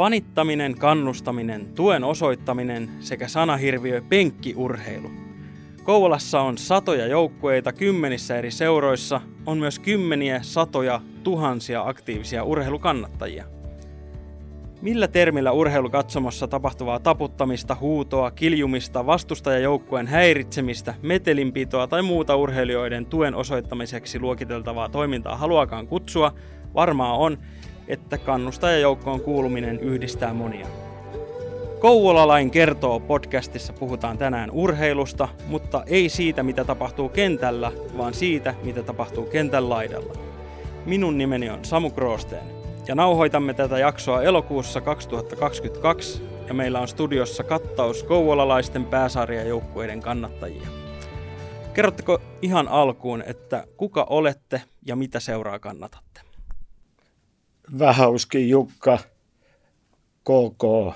Fanittaminen, kannustaminen, tuen osoittaminen sekä sanahirviö penkkiurheilu. Kouvolassa on satoja joukkueita kymmenissä eri seuroissa, on myös kymmeniä, satoja, tuhansia aktiivisia urheilukannattajia. Millä termillä urheilukatsomossa tapahtuvaa taputtamista, huutoa, kiljumista, vastustajajoukkueen häiritsemistä, metelinpitoa tai muuta urheilijoiden tuen osoittamiseksi luokiteltavaa toimintaa haluakaan kutsua, varmaa on, että kannustajajoukkoon kuuluminen yhdistää monia. Kouvolalain kertoo podcastissa puhutaan tänään urheilusta, mutta ei siitä, mitä tapahtuu kentällä, vaan siitä, mitä tapahtuu kentän laidalla. Minun nimeni on Samu Kroosteen ja nauhoitamme tätä jaksoa elokuussa 2022 ja meillä on studiossa kattaus kouvolalaisten pääsarjajoukkueiden kannattajia. Kerrotteko ihan alkuun, että kuka olette ja mitä seuraa kannatatte? Vähauski Jukka, KK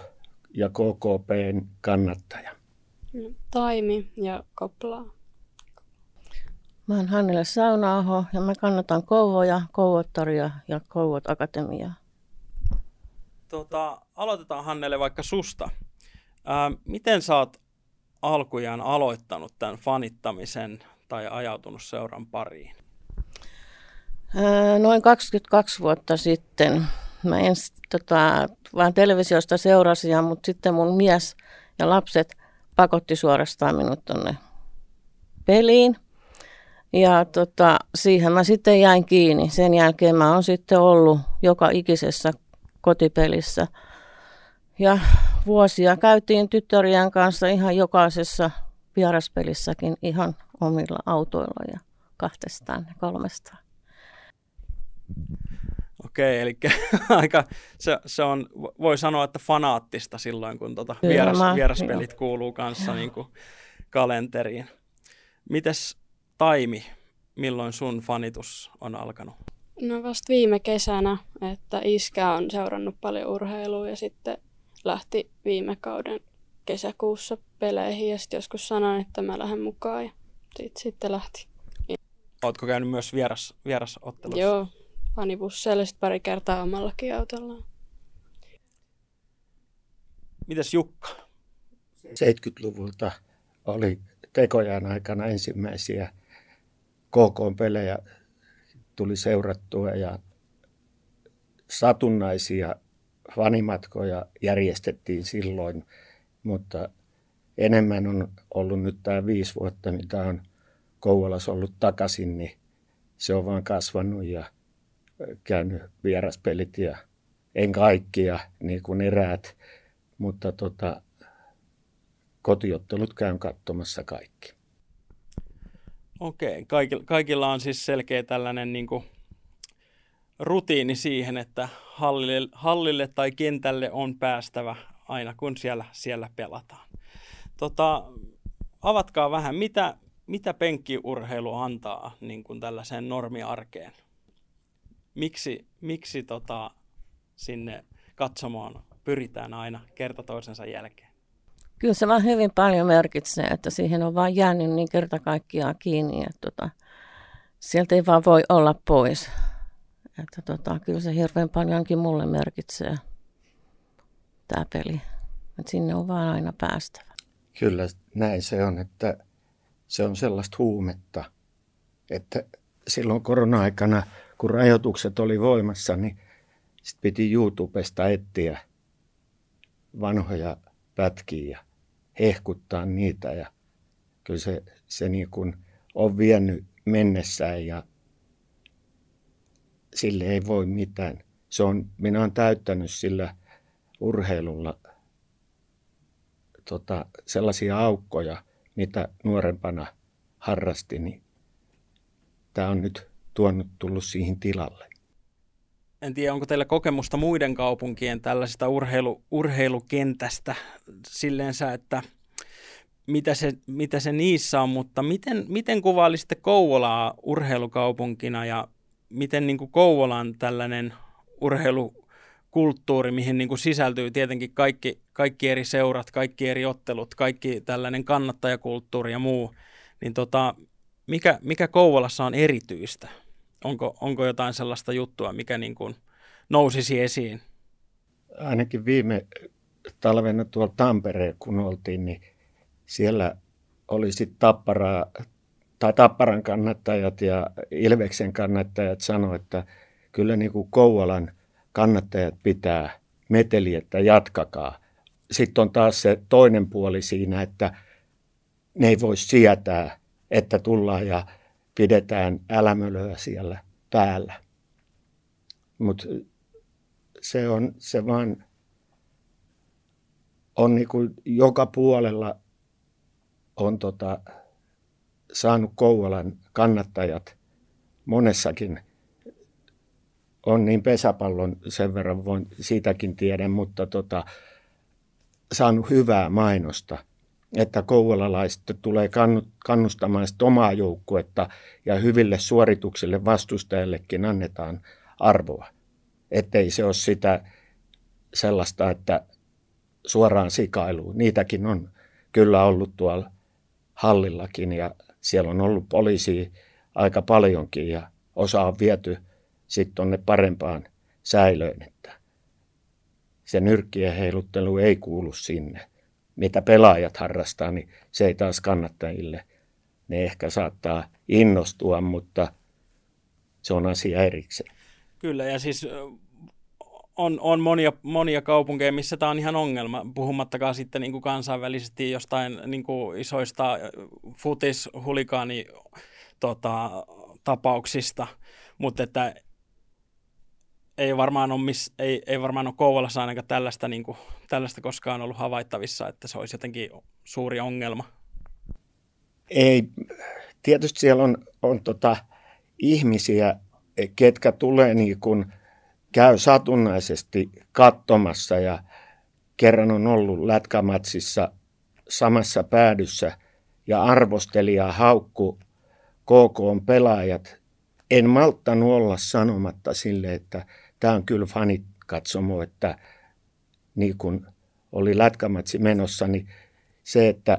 ja KKPn kannattaja. Taimi ja Koplaa. Mä oon Hannele Saunaaho ja mä kannatan Kouvoja, Kouvottaria ja Kouvot Akatemiaa. Tota, aloitetaan Hannele vaikka susta. Ää, miten sä oot alkujaan aloittanut tämän fanittamisen tai ajautunut seuran pariin? Ää, noin 22 vuotta sitten. Mä ensin tota, vaan televisiosta seurasin, mutta sitten mun mies ja lapset pakotti suorastaan minut tonne peliin. Ja tota, siihen mä sitten jäin kiinni. Sen jälkeen mä oon sitten ollut joka ikisessä kotipelissä. Ja vuosia käytiin tyttärien kanssa ihan jokaisessa vieraspelissäkin ihan omilla autoilla ja kahtestaan ja kolmestaan. Okei, eli aika, se, se on, voi sanoa, että fanaattista silloin, kun tota vieras, vieraspelit kuuluu kanssa niin kuin kalenteriin. Mites Taimi, milloin sun fanitus on alkanut? No vasta viime kesänä, että iskä on seurannut paljon urheilua ja sitten lähti viime kauden kesäkuussa peleihin ja sitten joskus sanoin, että mä lähden mukaan ja sit, sitten lähti. Ootko käynyt myös vieras, vierasottelussa? Joo, fanibusseille sitten pari kertaa omallakin autollaan. Mitäs Jukka? 70-luvulta oli tekojan aikana ensimmäisiä KK-pelejä tuli seurattua ja satunnaisia fanimatkoja järjestettiin silloin, mutta enemmän on ollut nyt tämä viisi vuotta, mitä on Kouvolassa ollut takaisin, niin se on vaan kasvanut ja käynyt vieraspelit ja en kaikkia, niin kuin eräät, mutta tota, kotiottelut käyn katsomassa kaikki. Okei, kaikilla, kaikilla on siis selkeä tällainen niin kuin, rutiini siihen, että hallille, hallille tai kentälle on päästävä aina kun siellä, siellä pelataan. Tota, avatkaa vähän, mitä, mitä penkkiurheilu antaa niin kuin tällaiseen normiarkeen? Miksi, miksi tota, sinne katsomaan pyritään aina kerta toisensa jälkeen? Kyllä se vaan hyvin paljon merkitsee, että siihen on vaan jäänyt niin kerta kaikkiaan kiinni, että tota, sieltä ei vaan voi olla pois. Että tota, kyllä se hirveän paljonkin mulle merkitsee tämä peli. Että sinne on vaan aina päästävä. Kyllä näin se on, että se on sellaista huumetta, että silloin korona-aikana, kun rajoitukset oli voimassa, niin sitten piti YouTubesta etsiä vanhoja pätkiä ja hehkuttaa niitä. Ja kyllä se, se niin kuin on vienyt mennessään ja sille ei voi mitään. Se on, minä olen täyttänyt sillä urheilulla tota, sellaisia aukkoja, mitä nuorempana harrasti, niin tämä on nyt tuonut tullut siihen tilalle. En tiedä, onko teillä kokemusta muiden kaupunkien tällaisesta urheilu, urheilukentästä silleensä, että mitä se, mitä se niissä on, mutta miten, miten kuvailisitte Kouvolaa urheilukaupunkina ja miten niin kuin Kouvolan tällainen urheilukulttuuri, mihin niin kuin sisältyy tietenkin kaikki, kaikki eri seurat, kaikki eri ottelut, kaikki tällainen kannattajakulttuuri ja muu, niin tota, mikä, mikä Kouvolassa on erityistä? Onko, onko jotain sellaista juttua, mikä niin kuin nousisi esiin? ainakin viime talvena tuolla Tampereen, kun oltiin, niin siellä oli sitten Tapparaa, tai Tapparan kannattajat ja Ilveksen kannattajat sanoivat, että kyllä niin kuin Kouvolan kannattajat pitää meteli, että jatkakaa. Sitten on taas se toinen puoli siinä, että ne ei voi sietää, että tullaan ja pidetään älämölöä siellä päällä. Mutta se on se vaan on niin kuin joka puolella on tota, saanut Kouvolan kannattajat monessakin on niin pesäpallon sen verran, voin siitäkin tiedän, mutta tota, saanut hyvää mainosta, että kouvolalaiset tulee kannustamaan sitä omaa joukkuetta ja hyville suorituksille vastustajillekin annetaan arvoa. Ettei se ole sitä sellaista, että suoraan sikailuun. Niitäkin on kyllä ollut tuolla hallillakin ja siellä on ollut poliisia aika paljonkin ja osa on viety sitten tuonne parempaan säilöön, että se nyrkkien heiluttelu ei kuulu sinne. Mitä pelaajat harrastaa, niin se ei taas kannattajille. Ne ehkä saattaa innostua, mutta se on asia erikseen. Kyllä, ja siis on, on monia, monia kaupunkeja, missä tämä on ihan ongelma, puhumattakaan sitten niin kuin kansainvälisesti jostain niin kuin isoista futis-hulikaani tota, tapauksista, mutta että ei varmaan ole, miss, ei, ei varmaan ole Kouvolassa ainakaan tällaista, niin kuin, tällaista koskaan ollut havaittavissa, että se olisi jotenkin suuri ongelma. Ei, tietysti siellä on, on tota, ihmisiä, ketkä tulee niin kuin, käy satunnaisesti katsomassa ja kerran on ollut lätkämatsissa samassa päädyssä ja arvostelija haukku KK on pelaajat. En malttanut olla sanomatta sille, että tämä on kyllä fanikatsomo, että niin kun oli lätkämatsi menossa, niin se, että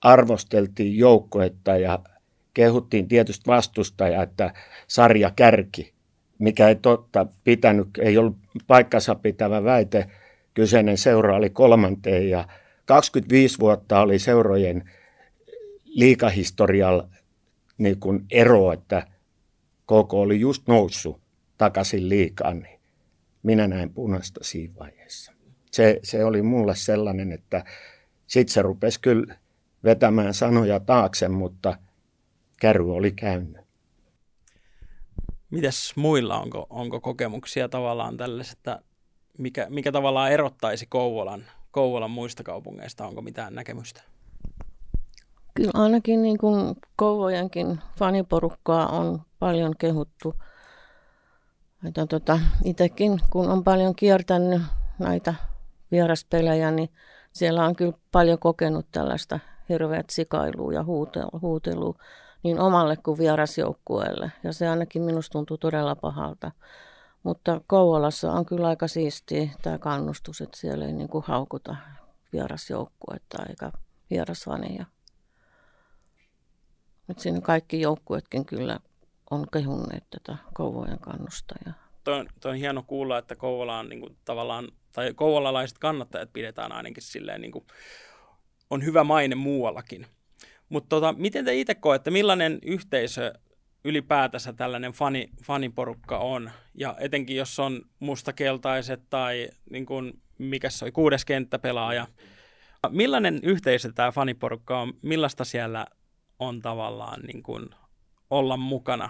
arvosteltiin joukkoetta ja kehuttiin tietysti vastustajaa, että sarja kärki, mikä ei totta pitänyt, ei ollut paikkansa pitävä väite. Kyseinen seura oli kolmanteen ja 25 vuotta oli seurojen liikahistorial niin kuin ero, että koko oli just noussut takaisin liikaan, niin minä näin punaista siinä vaiheessa. Se, se oli mulle sellainen, että sitten se rupesi kyllä vetämään sanoja taakse, mutta kärry oli käynyt. Mites muilla, onko, onko kokemuksia tavallaan tällaisesta, mikä, mikä tavallaan erottaisi Kouvolan, Kouvolan muista kaupungeista, onko mitään näkemystä? Kyllä ainakin niin kuin Kouvojenkin faniporukkaa on paljon kehuttu. Että tota, itsekin, kun on paljon kiertänyt näitä vieraspelejä, niin siellä on kyllä paljon kokenut tällaista hirveät sikailua ja huutelua niin omalle kuin vierasjoukkueelle. Ja se ainakin minusta tuntuu todella pahalta. Mutta Kouvolassa on kyllä aika siistiä tämä kannustus, että siellä ei niin kuin haukuta vierasjoukkuetta eikä vierasvaneja. Että siinä kaikki joukkuetkin kyllä on kehunneet tätä Kouvojen kannusta. Ja... Toi, on, toi on hieno kuulla, että Kouvola niin kuin, tavallaan, tai kouvolalaiset kannattajat pidetään ainakin silleen, niin kuin, on hyvä maine muuallakin. Mutta tota, miten te itse koette, millainen yhteisö ylipäätänsä tällainen fani, faniporukka on? Ja etenkin jos on mustakeltaiset tai niin kuin, mikä se oli, kuudes kenttäpelaaja. Millainen yhteisö tämä faniporukka on? Millaista siellä on tavallaan niin kuin, olla mukana?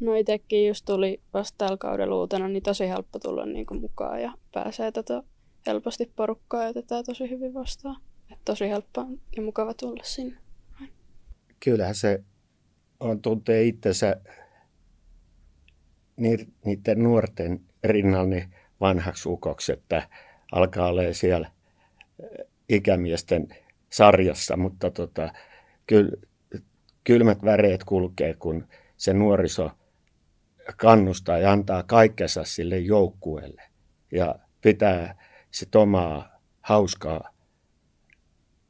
No itsekin just tuli vasta tällä kaudella uutena, niin tosi helppo tulla niin kuin mukaan ja pääsee tätä helposti porukkaa ja tätä tosi hyvin vastaan. Et tosi helppo ja mukava tulla sinne. Kyllähän se on tuntee itsensä niiden nuorten rinnalla niin vanhaksi ukoksi, että alkaa olla siellä ikämiesten sarjassa, mutta tota, kyl, kylmät väreet kulkee, kun se nuoriso kannustaa ja antaa kaikkensa sille joukkueelle ja pitää sit omaa hauskaa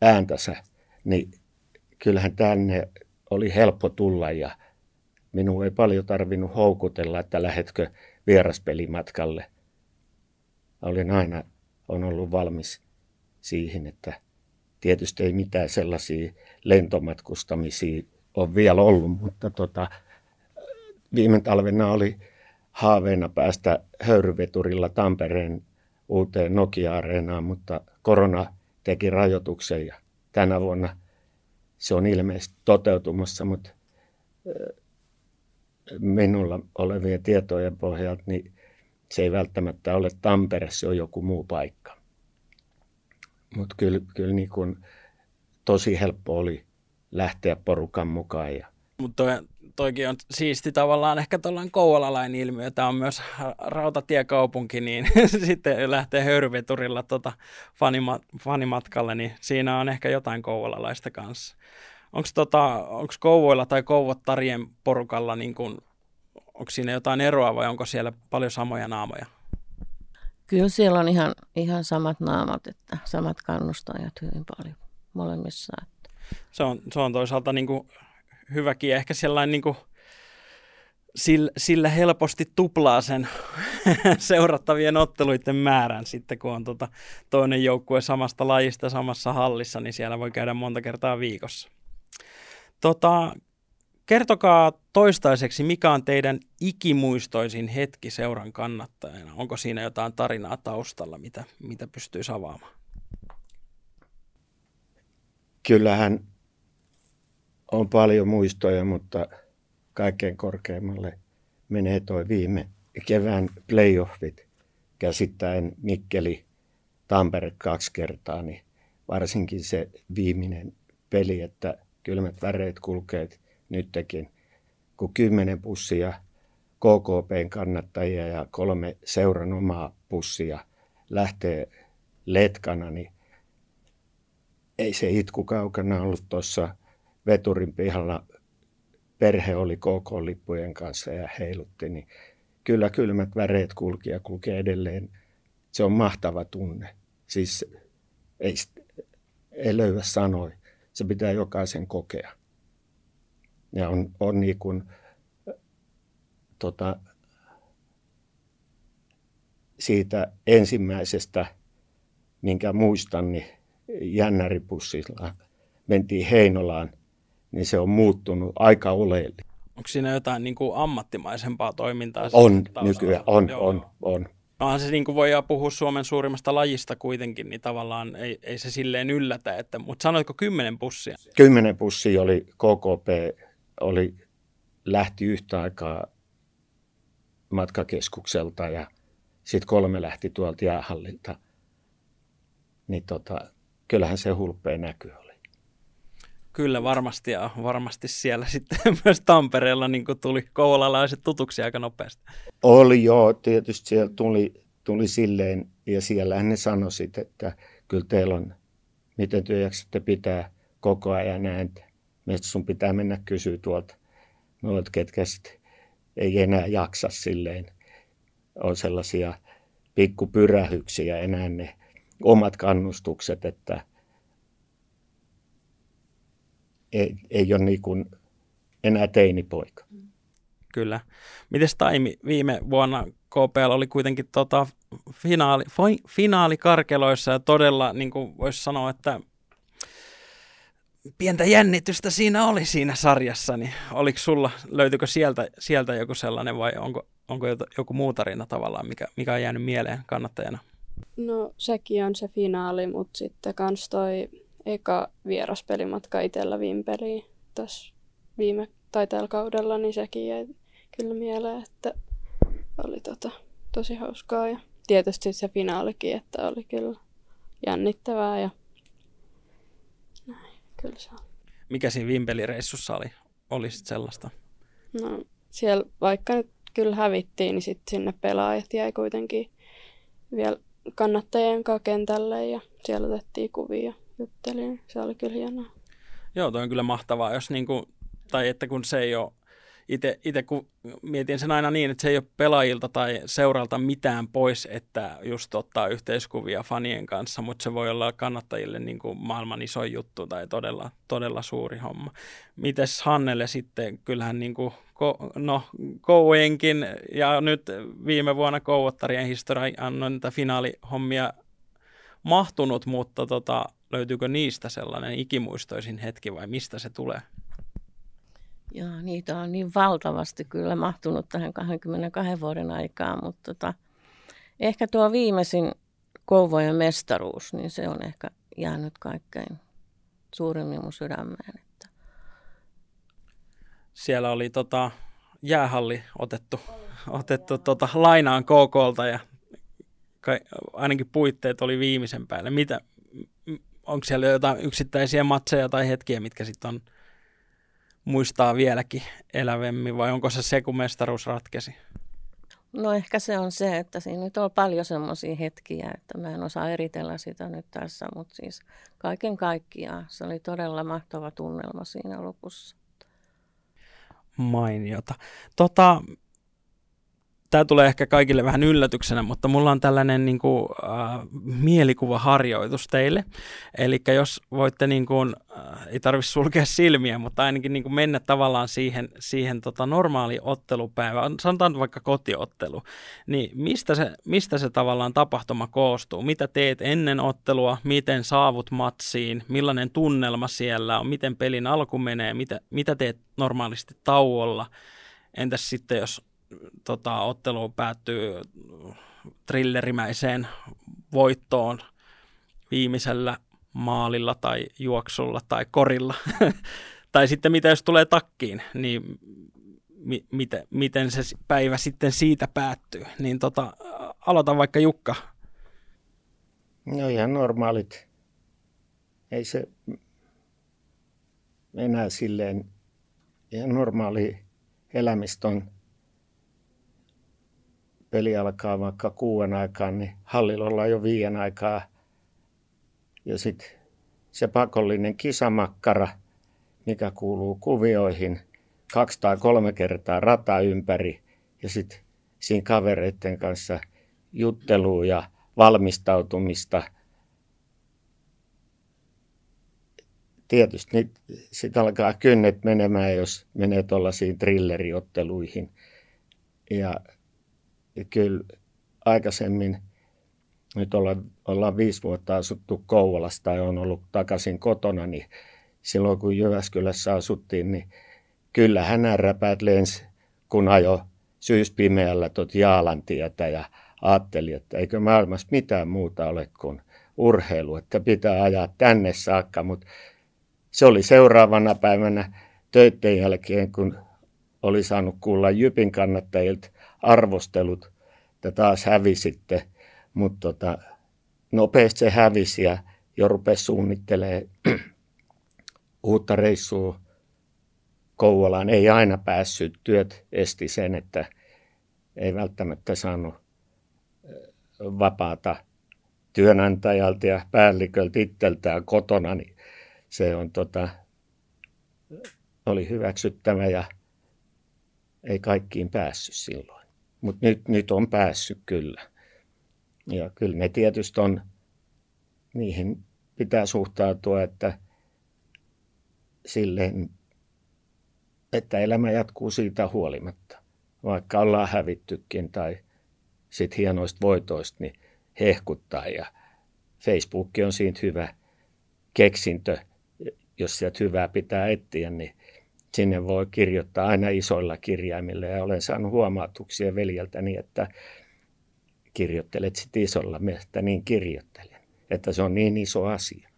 ääntänsä, niin kyllähän tänne oli helppo tulla ja minun ei paljon tarvinnut houkutella, että lähetkö vieraspelimatkalle. olin aina on ollut valmis siihen, että tietysti ei mitään sellaisia lentomatkustamisia ole vielä ollut, mutta tota, viime talvena oli haaveena päästä höyryveturilla Tampereen uuteen Nokia-areenaan, mutta korona teki rajoituksen ja tänä vuonna se on ilmeisesti toteutumassa, mutta minulla olevien tietojen pohjalta niin se ei välttämättä ole Tampere, se on joku muu paikka. Mutta kyllä, kyllä niin kun tosi helppo oli lähteä porukan mukaan. Ja... Mutta toi, toikin on siisti tavallaan ehkä tuollainen Kouvolalain ilmiö. Tämä on myös rautatiekaupunki, niin sitten lähtee höyryveturilla tota fanima, fanimatkalle, niin siinä on ehkä jotain kouvolalaista kanssa. Onko tota, Kouvoilla tai Kouvottarien porukalla, niin kun, onko siinä jotain eroa vai onko siellä paljon samoja naamoja? Kyllä siellä on ihan, ihan samat naamat, että samat kannustajat hyvin paljon molemmissa. Että. Se, on, se on toisaalta niin kuin hyväkin. Ehkä sellainen niin kuin, sillä, sillä helposti tuplaa sen seurattavien otteluiden määrän sitten, kun on tota toinen joukkue samasta lajista samassa hallissa, niin siellä voi käydä monta kertaa viikossa. Tota, kertokaa toistaiseksi, mikä on teidän ikimuistoisin hetki seuran kannattajana? Onko siinä jotain tarinaa taustalla, mitä, mitä pystyy avaamaan? Kyllähän on paljon muistoja, mutta kaikkein korkeimmalle menee tuo viime kevään playoffit käsittäen Mikkeli Tampere kaksi kertaa, niin varsinkin se viimeinen peli, että kylmät väreet kulkeet nytkin, kun kymmenen pussia KKPn kannattajia ja kolme seuran omaa pussia lähtee letkana, niin ei se itku kaukana ollut tuossa veturin pihalla. Perhe oli KK-lippujen kanssa ja heilutti, niin kyllä kylmät väreet kulki ja kulkee edelleen. Se on mahtava tunne. Siis ei, ei löyä sanoi. Se pitää jokaisen kokea. Ja on, on niin kuin, tota, siitä ensimmäisestä, minkä muistan, niin jännäripussilla mentiin Heinolaan, niin se on muuttunut aika oleellisesti. Onko siinä jotain niin kuin ammattimaisempaa toimintaa? On nykyään, on, joo, on, joo. on. Onhan se niin kuin voidaan puhua Suomen suurimmasta lajista kuitenkin, niin tavallaan ei, ei se silleen yllätä. Että, mutta sanoitko kymmenen pussia? Kymmenen pussia oli KKP, oli, lähti yhtä aikaa matkakeskukselta ja sitten kolme lähti tuolta jäähallilta. Niin tota, kyllähän se hulppea näky oli. Kyllä varmasti ja varmasti siellä sitten myös Tampereella niin tuli kouvolalaiset tutuksi aika nopeasti. Oli joo, tietysti siellä tuli, tuli silleen ja siellä ne sanoisit, että kyllä teillä on, miten työ jaksatte pitää koko ajan näin, mistä sun pitää mennä kysyä tuolta noilta, ketkä sitten ei enää jaksa silleen. On sellaisia pikkupyrähyksiä enää ne omat kannustukset, että ei, ei ole niin kuin enää teinipoika. Kyllä. Miten Taimi viime vuonna KPL oli kuitenkin tota finaali, finaalikarkeloissa ja todella, niin kuin voisi sanoa, että pientä jännitystä siinä oli siinä sarjassa, niin oliko sulla, löytyykö sieltä, sieltä joku sellainen vai onko, onko joku muu tarina tavallaan, mikä, mikä on jäänyt mieleen kannattajana? No sekin on se finaali, mutta sitten kans toi eka vieraspelimatka itsellä Vimpeliin tässä viime tai tällä kaudella, niin sekin jäi kyllä mieleen, että oli tota, tosi hauskaa. Ja tietysti se finaalikin, että oli kyllä jännittävää ja näin, kyllä se oli. Mikä siinä Vimpelireissussa oli, oli sit sellaista? No siellä vaikka nyt kyllä hävittiin, niin sitten sinne pelaajat jäi kuitenkin vielä kannattajien kanssa kentälle ja siellä otettiin kuvia juttelin. Se oli kyllä hienoa. Joo, toi on kyllä mahtavaa, jos niinku, tai että kun se ei ole itse kun mietin sen aina niin, että se ei ole pelaajilta tai seuralta mitään pois, että just ottaa yhteiskuvia fanien kanssa, mutta se voi olla kannattajille niin kuin maailman iso juttu tai todella, todella suuri homma. Mites Hannelle sitten, kyllähän niin kuin, no, Kouenkin ja nyt viime vuonna Kouvottarien historia annoin niitä finaalihommia mahtunut, mutta tota, löytyykö niistä sellainen ikimuistoisin hetki vai mistä se tulee? Joo, niitä on niin valtavasti kyllä mahtunut tähän 22 vuoden aikaan, mutta tota, ehkä tuo viimeisin Kouvojen mestaruus, niin se on ehkä jäänyt kaikkein suurimmin mun sydämeen. Että. Siellä oli tota, jäähalli otettu, otettu tota, lainaan KKlta ja kai, ainakin puitteet oli viimeisen päälle. Mitä, onko siellä jotain yksittäisiä matseja tai hetkiä, mitkä sitten on muistaa vieläkin elävemmin, vai onko se se, kun mestaruus ratkesi? No ehkä se on se, että siinä nyt on paljon semmoisia hetkiä, että mä en osaa eritellä sitä nyt tässä, mutta siis kaiken kaikkiaan se oli todella mahtava tunnelma siinä lopussa. Mainiota. Tota, tämä tulee ehkä kaikille vähän yllätyksenä, mutta mulla on tällainen niin kuin, äh, mielikuvaharjoitus teille. Eli jos voitte, niin kuin, äh, ei tarvitse sulkea silmiä, mutta ainakin niin kuin mennä tavallaan siihen, siihen tota normaali ottelupäivä, sanotaan vaikka kotiottelu, niin mistä se, mistä se tavallaan tapahtuma koostuu? Mitä teet ennen ottelua, miten saavut matsiin, millainen tunnelma siellä on, miten pelin alku menee, mitä, mitä teet normaalisti tauolla, entäs sitten jos tota, ottelu päättyy trillerimäiseen voittoon viimeisellä maalilla tai juoksulla tai korilla. tai sitten mitä jos tulee takkiin, niin mi- miten, miten se päivä sitten siitä päättyy. Niin tota, aloitan vaikka Jukka. No ihan normaalit. Ei se enää silleen ihan normaali elämistä on peli alkaa vaikka kuuden aikaan, niin hallilla ollaan jo viien aikaa. Ja sitten se pakollinen kisamakkara, mikä kuuluu kuvioihin, kaksi tai kolme kertaa rata ympäri ja sitten siinä kavereiden kanssa juttelua ja valmistautumista. Tietysti sitten alkaa kynnet menemään, jos menee tuollaisiin trilleriotteluihin. Ja kyllä aikaisemmin, nyt ollaan, ollaan viisi vuotta asuttu Kouvolasta ja on ollut takaisin kotona, niin silloin kun Jyväskylässä asuttiin, niin kyllä hänänräpäät lensi, kun ajo syyspimeällä tuot Jaalantietä ja ajatteli, että eikö maailmassa mitään muuta ole kuin urheilu, että pitää ajaa tänne saakka, mutta se oli seuraavana päivänä töiden jälkeen, kun oli saanut kuulla Jypin kannattajilta arvostelut, että taas hävisitte, mutta tota, nopeasti se hävisi ja jo rupesi suunnittelemaan uutta reissua Kouvolaan. Ei aina päässyt, työt esti sen, että ei välttämättä saanut vapaata työnantajalta ja päälliköltä itseltään kotona, niin se on tota, oli hyväksyttävä ja ei kaikkiin päässyt silloin. Mutta nyt, nyt on päässyt kyllä. Ja kyllä ne tietysti on, niihin pitää suhtautua, että silleen, että elämä jatkuu siitä huolimatta. Vaikka ollaan hävittykin tai sitten hienoista voitoista, niin hehkuttaa. Ja Facebook on siitä hyvä keksintö, jos sieltä hyvää pitää etsiä, niin sinne voi kirjoittaa aina isoilla kirjaimilla ja olen saanut huomautuksia veljeltäni, että kirjoittelet sitten isolla, että niin kirjoittelen, että se on niin iso asia.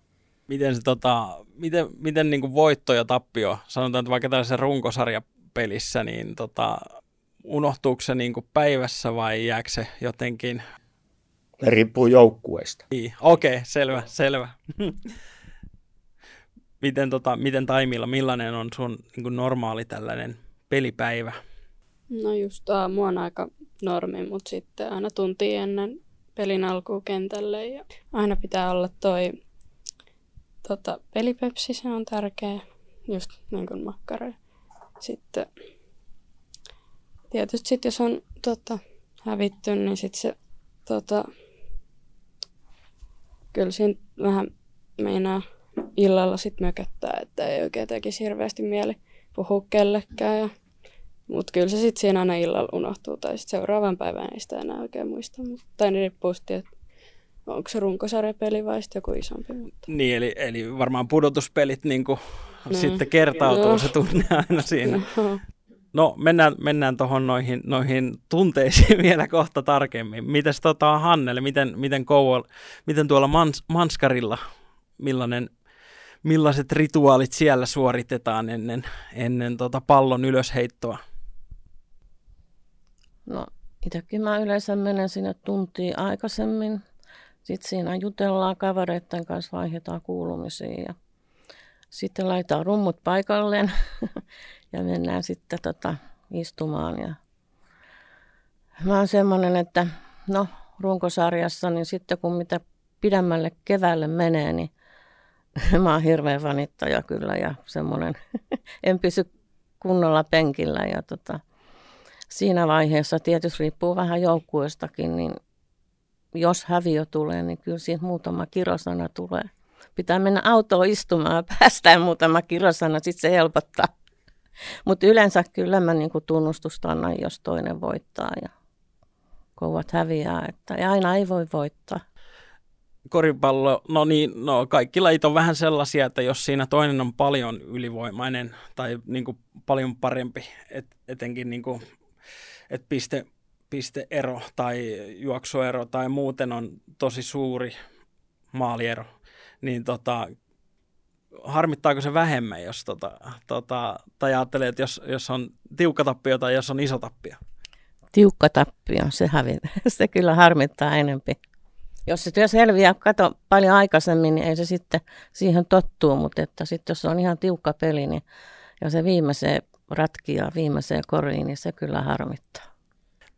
Miten, se, tota, miten, miten niin kuin voitto ja tappio, sanotaan, että vaikka tällaisessa runkosarjapelissä, niin tota, unohtuuko se niin kuin päivässä vai jääkö se jotenkin? Riippuu joukkueesta. Niin, okei, okay, selvä, selvä. miten, tota, miten Taimilla, millainen on sun niin kuin normaali tällainen pelipäivä? No just aamu on aika normi, mutta sitten aina tunti ennen pelin alkua kentälle ja aina pitää olla toi tota, pelipepsi, se on tärkeä, just niin kuin makkara. Sitten tietysti sitten jos on tota, hävitty, niin sitten se tota, kyllä siinä vähän meinaa illalla sitten mököttää, että ei oikein tekisi hirveästi mieli puhua kellekään. Ja, mutta kyllä se sitten siinä aina illalla unohtuu, tai sitten seuraavan päivän ei sitä enää oikein muista. Tai niin riippuu sitten, että onko se runkosarjapeli vai sitten joku isompi. Mutta... Niin, eli, eli varmaan pudotuspelit niin kuin no. sitten kertautuu no. se tunne aina siinä. No. No mennään, mennään tuohon noihin, noihin tunteisiin vielä kohta tarkemmin. Mites tota Hannele, miten, miten, Kouvola, miten tuolla Mans, Manskarilla, millainen, millaiset rituaalit siellä suoritetaan ennen, ennen tota pallon ylösheittoa? No itsekin mä yleensä menen sinne tuntiin aikaisemmin. Sitten siinä jutellaan kavereiden kanssa, vaihdetaan kuulumisia ja sitten laitetaan rummut paikalleen ja mennään sitten tota, istumaan. Ja mä oon semmoinen, että no runkosarjassa, niin sitten kun mitä pidemmälle keväälle menee, niin mä oon hirveän vanittaja kyllä ja semmoinen, en pysy kunnolla penkillä ja tota, siinä vaiheessa tietysti riippuu vähän joukkueestakin, niin jos häviö tulee, niin kyllä siitä muutama kirosana tulee. Pitää mennä autoon istumaan ja päästään muutama kirosana, sitten se helpottaa. Mutta yleensä kyllä mä niinku tunnustusta annan, jos toinen voittaa ja kovat häviää. Että, ja aina ei voi voittaa. Koripallo, no niin, no kaikki lajit on vähän sellaisia, että jos siinä toinen on paljon ylivoimainen tai niinku paljon parempi, et, etenkin niinku, että piste, pisteero tai juoksuero tai muuten on tosi suuri maaliero, niin tota, harmittaako se vähemmän, jos tota, tota, tai ajattelee, että jos, jos on tiukka tappio tai jos on iso tappio? Tiukka tappio, se, hävi, se kyllä harmittaa enempi. Jos se työ selviää, kato paljon aikaisemmin, niin ei se sitten siihen tottuu, mutta että sitten jos on ihan tiukka peli, niin ja se viimeiseen ratkia viimeiseen koriin, niin se kyllä harmittaa.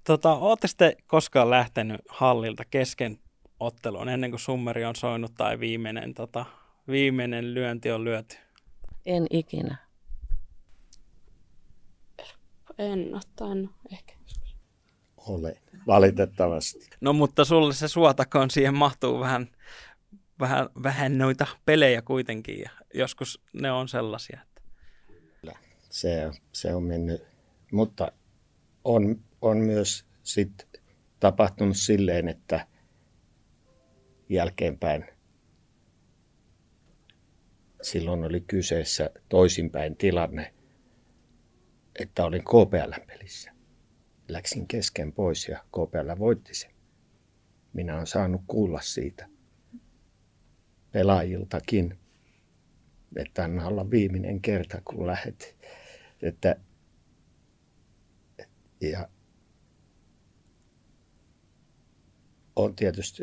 Tota, Olette sitten koskaan lähtenyt hallilta kesken otteluun ennen kuin summeri on soinut tai viimeinen tota, viimeinen lyönti on lyöty? En ikinä. En ottanut ehkä. Ole, valitettavasti. No mutta sulle se suotakoon, siihen mahtuu vähän, vähän, vähän noita pelejä kuitenkin ja joskus ne on sellaisia. Että... Se, se on mennyt, mutta on, on myös sit tapahtunut silleen, että jälkeenpäin silloin oli kyseessä toisinpäin tilanne, että olin KPL-pelissä. Läksin kesken pois ja KPL voitti sen. Minä olen saanut kuulla siitä pelaajiltakin, että anna olla viimeinen kerta, kun lähet. Että, ja on tietysti,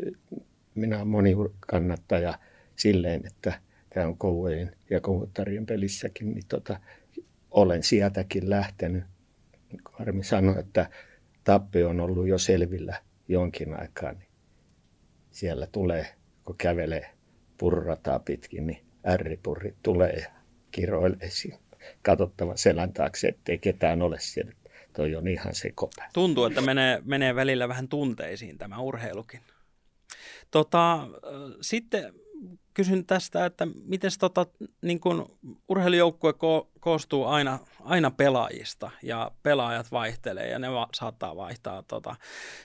minä olen monikannattaja silleen, että – käyn Kouvojen ja Kouvottarien pelissäkin, niin tota, olen sieltäkin lähtenyt. Harmi sanoi, että tappio on ollut jo selvillä jonkin aikaa, niin siellä tulee, kun kävelee purrataa pitkin, niin ärripurri tulee ja kiroilee siinä katsottava selän taakse, ettei ketään ole siellä. Toi on ihan se kopä. Tuntuu, että menee, menee välillä vähän tunteisiin tämä urheilukin. Tota, sitten kysyn tästä, että miten tota, niin kun urheilujoukkue ko- koostuu aina, aina pelaajista ja pelaajat vaihtelee ja ne va- saattaa vaihtaa tota,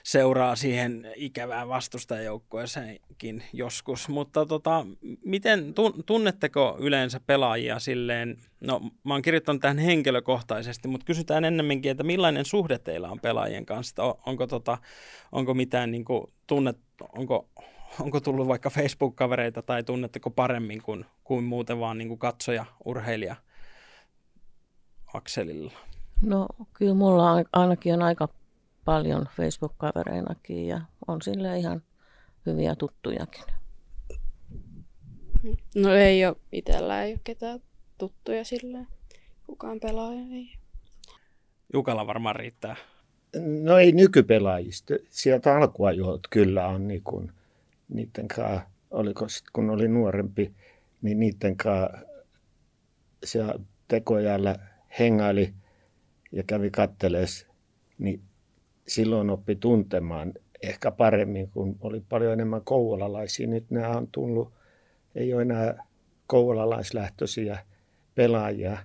seuraa siihen ikävään vastustajajoukkueeseenkin joskus, mutta tota, miten tunnetteko yleensä pelaajia silleen, no mä oon kirjoittanut tähän henkilökohtaisesti, mutta kysytään ennemminkin, että millainen suhde teillä on pelaajien kanssa, onko, tota, onko mitään niin tunnet, onko onko tullut vaikka Facebook-kavereita tai tunnetteko paremmin kuin, kuin muuten vaan niin kuin katsoja, urheilija akselilla? No kyllä mulla on, ainakin on aika paljon Facebook-kavereinakin ja on sille ihan hyviä tuttujakin. No ei ole, itsellä ei ole ketään tuttuja silleen. Kukaan pelaaja ei. Jukalla varmaan riittää. No ei nykypelaajista. Sieltä alkuajoilta kyllä on niin kuin niiden kanssa, oliko sitten kun oli nuorempi, niin niiden kanssa se tekojäällä hengaili ja kävi kattelees niin silloin oppi tuntemaan ehkä paremmin, kun oli paljon enemmän kouvolalaisia. Nyt nämä on tullut, ei ole enää kouvolalaislähtöisiä pelaajia.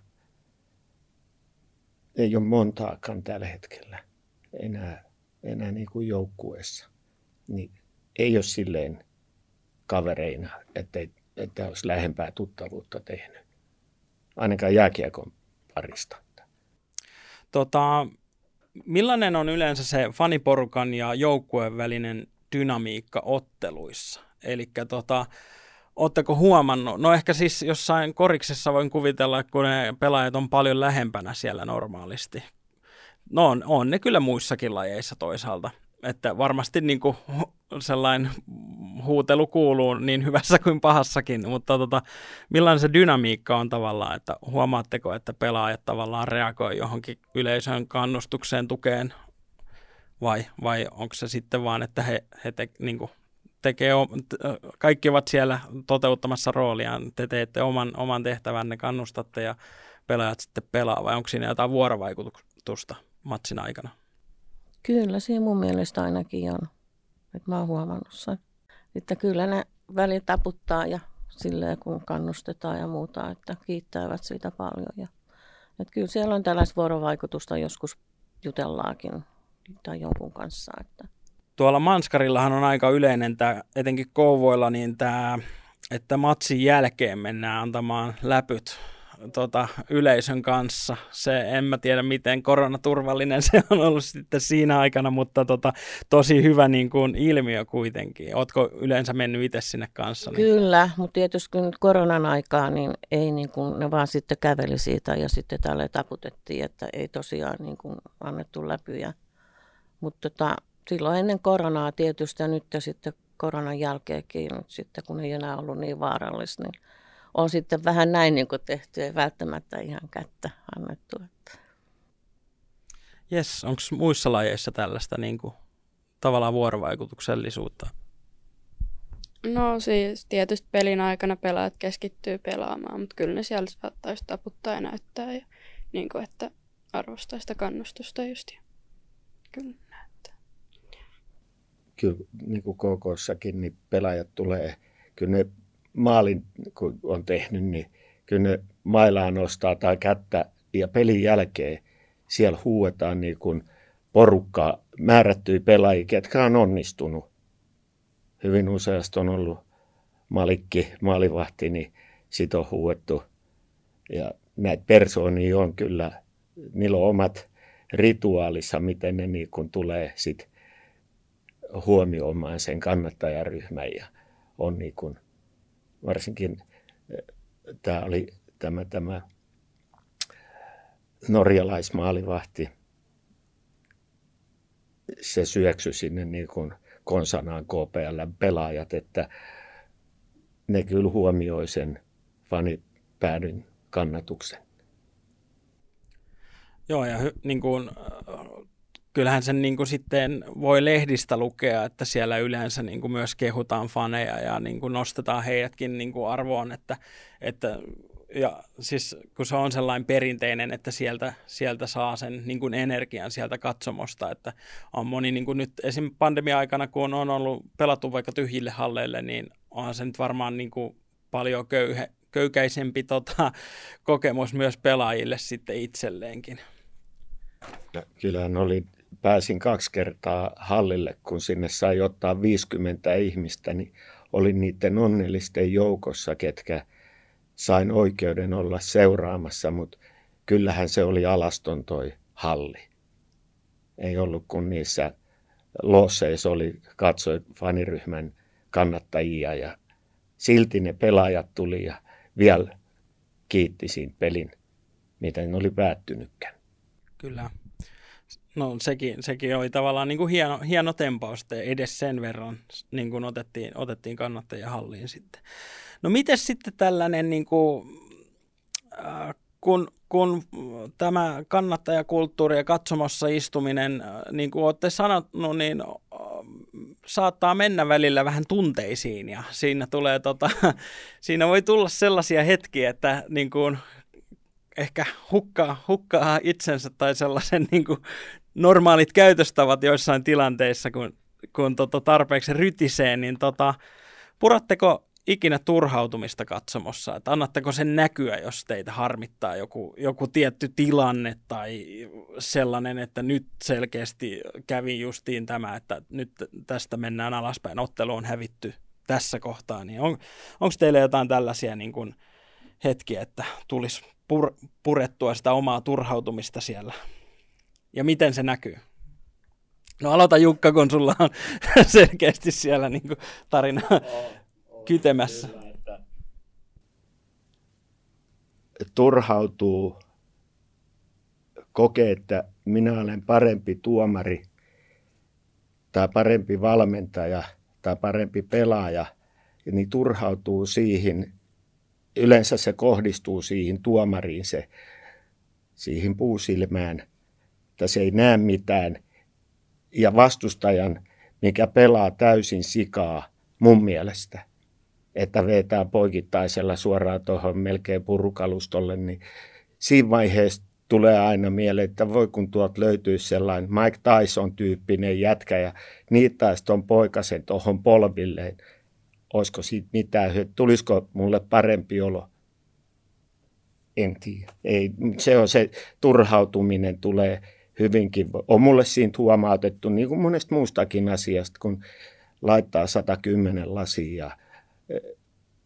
Ei ole montaakaan tällä hetkellä enää, enää niin kuin joukkueessa. Niin ei ole silleen kavereina, ettei, että olisi lähempää tuttavuutta tehnyt. Ainakaan jääkiekon parista. Tota, millainen on yleensä se faniporukan ja joukkueen välinen dynamiikka otteluissa? Eli tota, Oletteko huomannut? No ehkä siis jossain koriksessa voin kuvitella, kun ne pelaajat on paljon lähempänä siellä normaalisti. No on, on ne kyllä muissakin lajeissa toisaalta. Että varmasti niin kuin sellainen huutelu kuuluu niin hyvässä kuin pahassakin, mutta tota, millainen se dynamiikka on tavallaan, että huomaatteko, että pelaajat tavallaan reagoi johonkin yleisön kannustukseen, tukeen, vai, vai onko se sitten vaan, että he, he te, niin kuin tekee, kaikki ovat siellä toteuttamassa rooliaan, te teette oman, oman tehtävänne, kannustatte ja pelaajat sitten pelaa, vai onko siinä jotain vuorovaikutusta matsin aikana? Kyllä, siinä mun mielestä ainakin on. Että mä oon huomannut sen. Että kyllä ne väli taputtaa ja silleen kun kannustetaan ja muuta, että kiittävät siitä paljon. Ja, että kyllä siellä on tällaista vuorovaikutusta, joskus jutellaakin tai jonkun kanssa. Että. Tuolla Manskarillahan on aika yleinen, tämä, etenkin Kouvoilla, niin tämä, että matsin jälkeen mennään antamaan läpyt tota, yleisön kanssa. Se, en mä tiedä, miten koronaturvallinen se on ollut sitten siinä aikana, mutta tota, tosi hyvä niin kuin ilmiö kuitenkin. Ootko yleensä mennyt itse sinne kanssa? Niin? Kyllä, mutta tietysti kun koronan aikaa, niin ei niin kuin, ne vaan sitten käveli siitä ja sitten tälle taputettiin, että ei tosiaan niin kuin annettu läpyjä. Mutta tota, silloin ennen koronaa tietysti ja nyt ja sitten koronan jälkeenkin, sitten kun ei enää ollut niin vaarallista, niin on sitten vähän näin niin kuin tehty, ei välttämättä ihan kättä annettu. Jes, onko muissa lajeissa tällaista niin kuin, tavallaan vuorovaikutuksellisuutta? No siis tietysti pelin aikana pelaajat keskittyy pelaamaan, mutta kyllä ne siellä saattaisi taputtaa ja näyttää, ja, niin kuin, että arvostaa sitä kannustusta just. Ja, kyllä näyttää. Kyllä niin kuin KKssakin, niin pelaajat tulee, kyllä ne maalin, kun on tehnyt, niin kyllä ne mailaa nostaa tai kättä ja pelin jälkeen siellä huuetaan niin kuin porukkaa, määrättyjä pelaajia, ketkä on onnistunut. Hyvin useasti on ollut malikki, maalivahti, niin sit on huuettu. Ja näitä persoonia on kyllä, niillä on omat rituaalissa, miten ne niin kuin tulee sit huomioimaan sen kannattajaryhmän ja on niin kuin varsinkin eh, tämä oli tämä, tämä norjalaismaalivahti, se syöksy sinne niin kuin konsanaan KPL pelaajat, että ne kyllä huomioi sen fanipäädyn kannatuksen. Joo, ja hy, niin kuin, kyllähän sen niin kuin sitten voi lehdistä lukea, että siellä yleensä niin kuin myös kehutaan faneja ja niin kuin nostetaan heidätkin niin kuin arvoon, että, että ja siis kun se on sellainen perinteinen, että sieltä, sieltä saa sen niin kuin energian sieltä katsomosta, että on moni niin kuin nyt esim. pandemia-aikana, kun on ollut pelattu vaikka tyhjille halleille, niin onhan se nyt varmaan niin kuin paljon köyhe, köykäisempi tota, kokemus myös pelaajille sitten itselleenkin. Kyllähän oli pääsin kaksi kertaa hallille, kun sinne sai ottaa 50 ihmistä, niin olin niiden onnellisten joukossa, ketkä sain oikeuden olla seuraamassa, mutta kyllähän se oli alaston toi halli. Ei ollut kun niissä losseissa oli katsoi faniryhmän kannattajia ja silti ne pelaajat tuli ja vielä kiitti siinä pelin, miten oli päättynytkään. Kyllä. No sekin, sekin oli tavallaan niin kuin hieno, hieno tempaus, että edes sen verran niin kuin otettiin, otettiin kannattajia halliin sitten. No miten sitten tällainen, niin kuin, äh, kun, kun tämä kannattajakulttuuri ja katsomossa istuminen, äh, niin kuin olette sanonut, niin äh, saattaa mennä välillä vähän tunteisiin ja siinä, tulee, tota, siinä voi tulla sellaisia hetkiä, että niin kuin ehkä hukkaa, hukkaa itsensä tai sellaisen niin kuin, normaalit käytöstavat joissain tilanteissa, kun, kun tota tarpeeksi rytisee, niin tota, puratteko ikinä turhautumista katsomossa? Että annatteko sen näkyä, jos teitä harmittaa joku, joku tietty tilanne tai sellainen, että nyt selkeästi kävi justiin tämä, että nyt tästä mennään alaspäin, ottelu on hävitty tässä kohtaa, niin on, onko teillä jotain tällaisia niin kuin hetkiä, että tulisi pur, purettua sitä omaa turhautumista siellä? Ja miten se näkyy? No aloita Jukka, kun sulla on selkeästi siellä niin kuin tarina kytemässä. Turhautuu, kokee, että minä olen parempi tuomari tai parempi valmentaja tai parempi pelaaja, niin turhautuu siihen. Yleensä se kohdistuu siihen tuomariin, se, siihen puusilmään, että se ei näe mitään. Ja vastustajan, mikä pelaa täysin sikaa mun mielestä – että vetää poikittaisella suoraan tuohon melkein purukalustolle, niin siinä vaiheessa tulee aina mieleen, että voi kun tuot löytyy sellainen Mike Tyson-tyyppinen jätkä ja niittäisi tuon poikasen tuohon polvilleen. Olisiko siitä mitään, tulisiko mulle parempi olo? En tiedä. Ei, se on se turhautuminen tulee hyvinkin. On mulle siinä huomautettu, niin kuin monesta muustakin asiasta, kun laittaa 110 lasia ja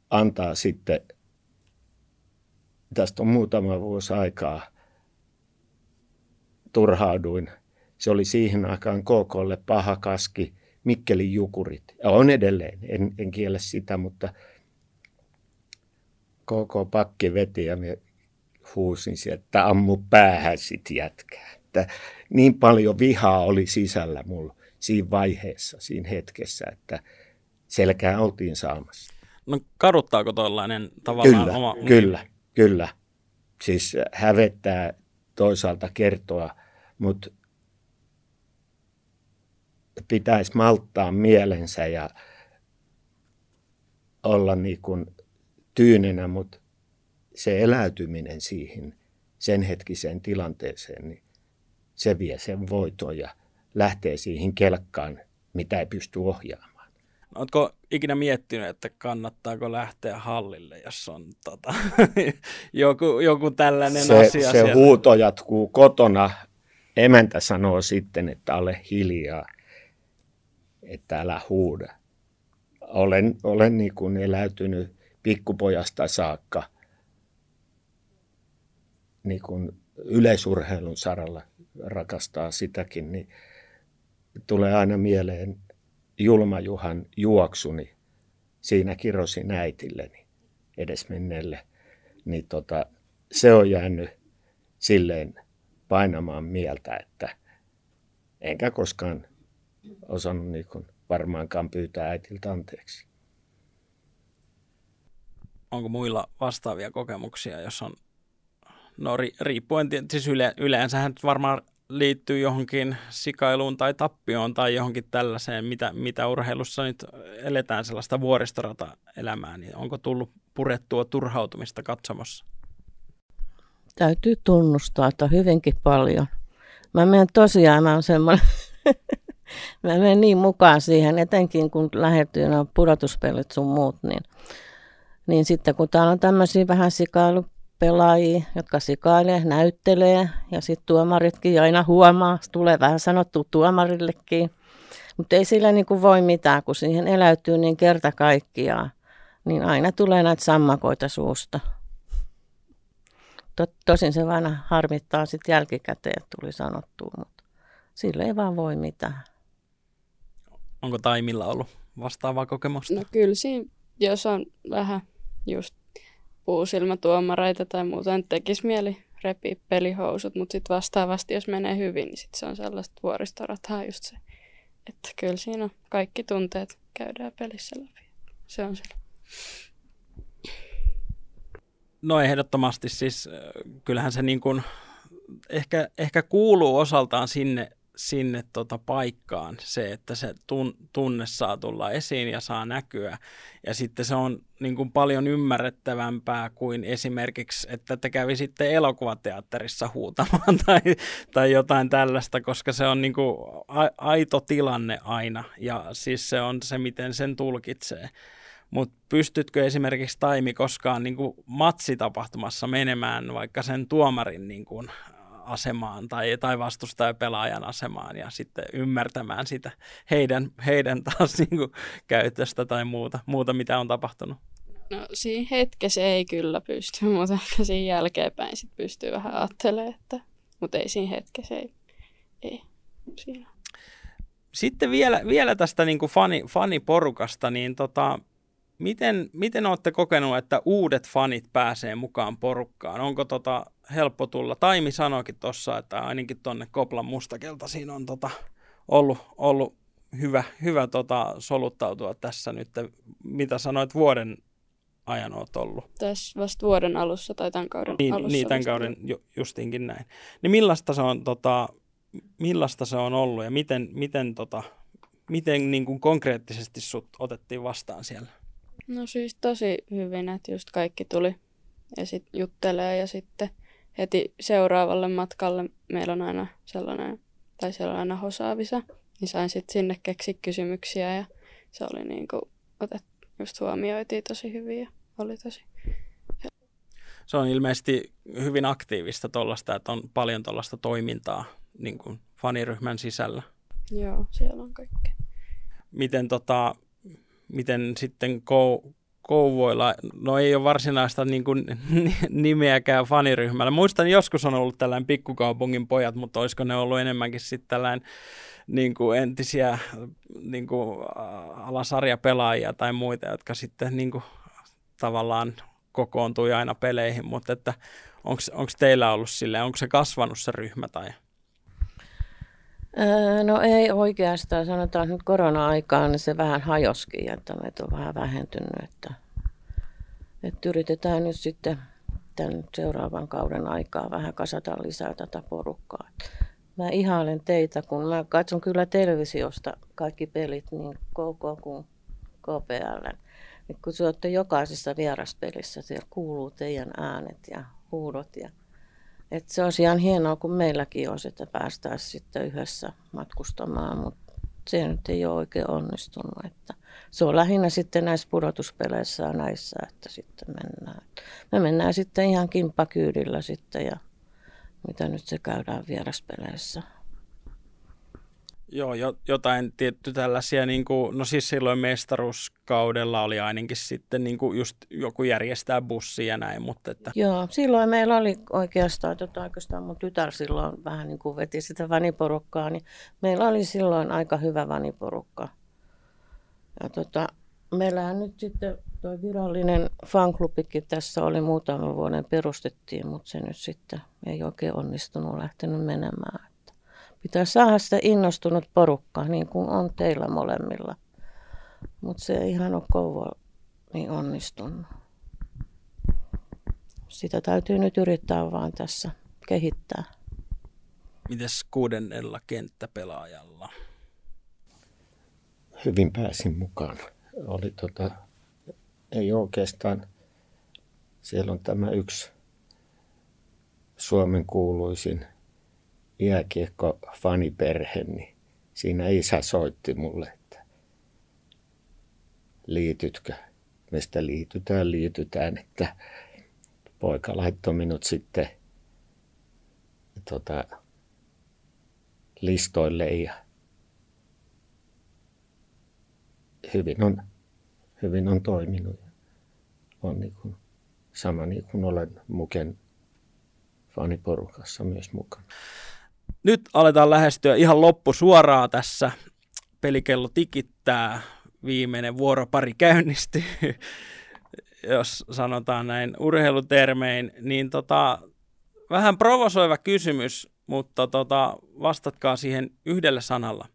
antaa sitten, tästä on muutama vuosi aikaa, turhauduin. Se oli siihen aikaan KKlle paha kaski, Mikkelin jukurit. Ja on edelleen, en, en kiele sitä, mutta KK pakki veti ja me huusin sieltä, että ammu päähän sit jätkää. Että niin paljon vihaa oli sisällä mulla siinä vaiheessa, siinä hetkessä, että selkää oltiin saamassa. No kaduttaako tuollainen tavallaan kyllä, oma... Kyllä, kyllä. Siis hävettää toisaalta kertoa, mutta pitäisi malttaa mielensä ja olla niin kuin tyynenä, mutta se eläytyminen siihen sen hetkiseen tilanteeseen, niin se vie sen voiton ja lähtee siihen kelkkaan, mitä ei pysty ohjaamaan. Oletko ikinä miettinyt, että kannattaako lähteä hallille, jos on tota, joku, joku tällainen se, asia Se siellä? huuto jatkuu kotona. Emäntä sanoo sitten, että ole hiljaa, että älä huuda. Olen, olen niin kuin eläytynyt pikkupojasta saakka niin kuin yleisurheilun saralla rakastaa sitäkin, niin tulee aina mieleen Julma-Juhan juoksuni, siinä kirosin äitilleni edesmenneelle, niin tota, se on jäänyt silleen painamaan mieltä, että enkä koskaan osannut niin kuin varmaankaan pyytää äitiltä anteeksi. Onko muilla vastaavia kokemuksia, jos on, no ri, riippuen, siis yle, yleensähän varmaan liittyy johonkin sikailuun tai tappioon tai johonkin tällaiseen, mitä, mitä urheilussa nyt eletään sellaista vuoristorata-elämää, niin onko tullut purettua turhautumista katsomossa? Täytyy tunnustaa, että hyvinkin paljon. Mä menen tosiaan, mä semmoinen, mä menen niin mukaan siihen, etenkin kun lähettyy nämä pudotuspelit sun muut, niin, niin sitten kun täällä on tämmöisiä vähän sikailu pelaajia, jotka sikailee, näyttelee ja sitten tuomaritkin aina huomaa, tulee vähän sanottu tuomarillekin. Mutta ei sillä niinku voi mitään, kun siihen eläytyy niin kerta kaikkiaan, niin aina tulee näitä sammakoita suusta. Tot, tosin se vain harmittaa sitten jälkikäteen, tuli sanottua, mutta sillä ei vaan voi mitään. Onko Taimilla ollut vastaavaa kokemusta? No kyllä siinä, jos on vähän just puusilmätuomareita tai muuten tekisi mieli repiä pelihousut, mutta sitten vastaavasti, jos menee hyvin, niin sit se on sellaista vuoristorataa just se, että kyllä siinä on kaikki tunteet käydään pelissä läpi. Se on siellä. No ehdottomasti siis kyllähän se niin kuin, ehkä, ehkä kuuluu osaltaan sinne, sinne tota paikkaan se, että se tun, tunne saa tulla esiin ja saa näkyä. Ja sitten se on niin kuin paljon ymmärrettävämpää kuin esimerkiksi, että te kävisitte elokuvateatterissa huutamaan tai, tai jotain tällaista, koska se on niin kuin a, aito tilanne aina ja siis se on se, miten sen tulkitsee. Mutta pystytkö esimerkiksi Taimi koskaan niin kuin matsitapahtumassa menemään vaikka sen tuomarin niin kuin asemaan tai, tai pelaajan asemaan ja sitten ymmärtämään sitä heidän, heidän taas niin kuin käytöstä tai muuta, muuta, mitä on tapahtunut? No siinä hetkessä ei kyllä pysty, mutta ehkä siinä jälkeenpäin sit pystyy vähän ajattelemaan, että, mutta ei siinä hetkessä ei, ei siinä. Sitten vielä, vielä tästä niin kuin fani, faniporukasta, niin tota, Miten, miten olette kokenut, että uudet fanit pääsee mukaan porukkaan? Onko tota helppo tulla? Taimi sanoikin tuossa, että ainakin tuonne Koplan mustakelta siinä on tota ollut, ollut hyvä, hyvä tota soluttautua tässä nyt. Mitä sanoit vuoden ajan olet ollut? Tässä vasta vuoden alussa tai tämän kauden niin, alussa. Niin, tämän kauden ju, justinkin näin. Niin millaista se on, tota, millaista se on ollut ja miten, miten, tota, miten niin kuin konkreettisesti sut otettiin vastaan siellä? No siis tosi hyvin, että just kaikki tuli ja sitten juttelee ja sitten heti seuraavalle matkalle meillä on aina sellainen, tai siellä on aina hosaavisa, niin sain sitten sinne keksi kysymyksiä ja se oli niin kuin, otet, just huomioitiin tosi hyvin ja oli tosi se on ilmeisesti hyvin aktiivista tuollaista, että on paljon tuollaista toimintaa niin kuin faniryhmän sisällä. Joo, siellä on kaikkea. Miten tota, miten sitten Kouvoilla, no ei ole varsinaista niin kuin, nimeäkään faniryhmällä. Muistan, joskus on ollut tällainen pikkukaupungin pojat, mutta olisiko ne ollut enemmänkin sitten tällainen niin kuin entisiä niin kuin, alasarjapelaajia tai muita, jotka sitten niin kuin, tavallaan kokoontui aina peleihin, mutta että onko teillä ollut silleen, onko se kasvanut se ryhmä tai? No ei oikeastaan, sanotaan nyt korona-aikaan, niin se vähän hajoskin, että meitä on vähän vähentynyt, että, että yritetään nyt sitten tämän seuraavan kauden aikaa vähän kasata lisää tätä porukkaa. Mä ihailen teitä, kun mä katson kyllä televisiosta kaikki pelit, niin KK kuin KPL. Kun olette jokaisessa vieraspelissä, siellä kuuluu teidän äänet ja huudot ja et se olisi ihan hienoa, kun meilläkin olisi, että päästäisiin sitten yhdessä matkustamaan, mutta se nyt ei ole oikein onnistunut. Että se on lähinnä sitten näissä pudotuspeleissä ja näissä, että sitten mennään. Me mennään sitten ihan kimppakyydillä sitten ja mitä nyt se käydään vieraspeleissä. Joo, jotain tietty tällaisia, niin kuin, no siis silloin mestaruuskaudella oli ainakin sitten niin kuin just joku järjestää bussia ja näin, mutta että... Joo, silloin meillä oli oikeastaan, tota, oikeastaan mun tytär silloin vähän niin kuin veti sitä vaniporukkaa, niin meillä oli silloin aika hyvä vaniporukka. Ja tota, meillähän nyt sitten tuo virallinen fanklubikin tässä oli muutaman vuoden perustettiin, mutta se nyt sitten ei oikein onnistunut lähtenyt menemään. Pitää saada sitä innostunut porukka, niin kuin on teillä molemmilla. Mutta se ei ihan ole kouvo niin onnistunut. Sitä täytyy nyt yrittää vaan tässä kehittää. Mites kuudennella kenttäpelaajalla? Hyvin pääsin mukaan. Oli tota, ei oikeastaan, siellä on tämä yksi Suomen kuuluisin – jääkiekko faniperhe, niin siinä isä soitti mulle, että liitytkö? Mistä liitytään, liitytään, että poika laittoi minut sitten tota, listoille ja hyvin on, hyvin on toiminut. On niin kuin, sama niin kuin olen Muken faniporukassa myös mukana. Nyt aletaan lähestyä ihan loppu suoraa tässä. Pelikello tikittää, viimeinen vuoropari käynnistyy, jos sanotaan näin urheilutermein. Niin tota, vähän provosoiva kysymys, mutta tota, vastatkaa siihen yhdellä sanalla.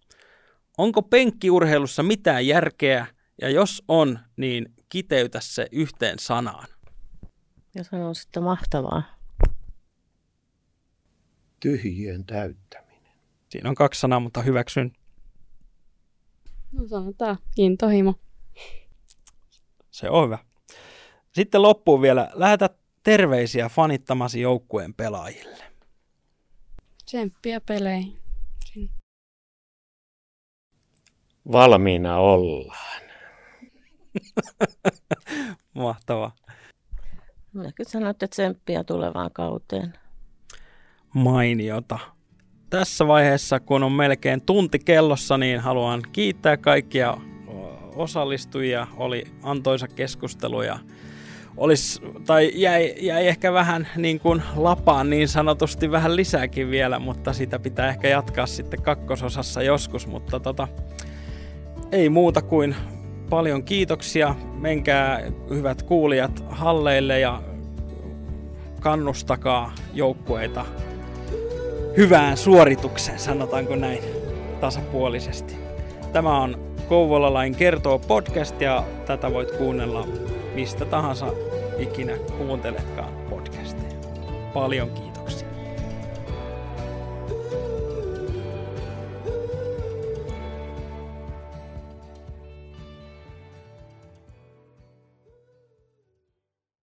Onko penkkiurheilussa mitään järkeä, ja jos on, niin kiteytä se yhteen sanaan. Ja sanon sitten mahtavaa tyhjön täyttäminen. Siinä on kaksi sanaa, mutta hyväksyn. No sanotaan intohimo. Se on hyvä. Sitten loppuun vielä, lähetä terveisiä fanittamasi joukkueen pelaajille. Tsemppiä peleihin. Valmiina ollaan. Mahtavaa. Minäkin sanoin, että tsemppiä tulevaan kauteen. Mainiota. Tässä vaiheessa, kun on melkein tunti kellossa, niin haluan kiittää kaikkia osallistujia. Oli antoisa keskustelu ja olis, tai jäi, jäi ehkä vähän niin kuin lapaan niin sanotusti vähän lisääkin vielä, mutta sitä pitää ehkä jatkaa sitten kakkososassa joskus, mutta tota, ei muuta kuin paljon kiitoksia. Menkää hyvät kuulijat halleille ja kannustakaa joukkueita hyvään suoritukseen, sanotaanko näin tasapuolisesti. Tämä on Kouvolalain kertoo podcast ja tätä voit kuunnella mistä tahansa ikinä kuunteletkaan podcasteja. Paljon kiitos.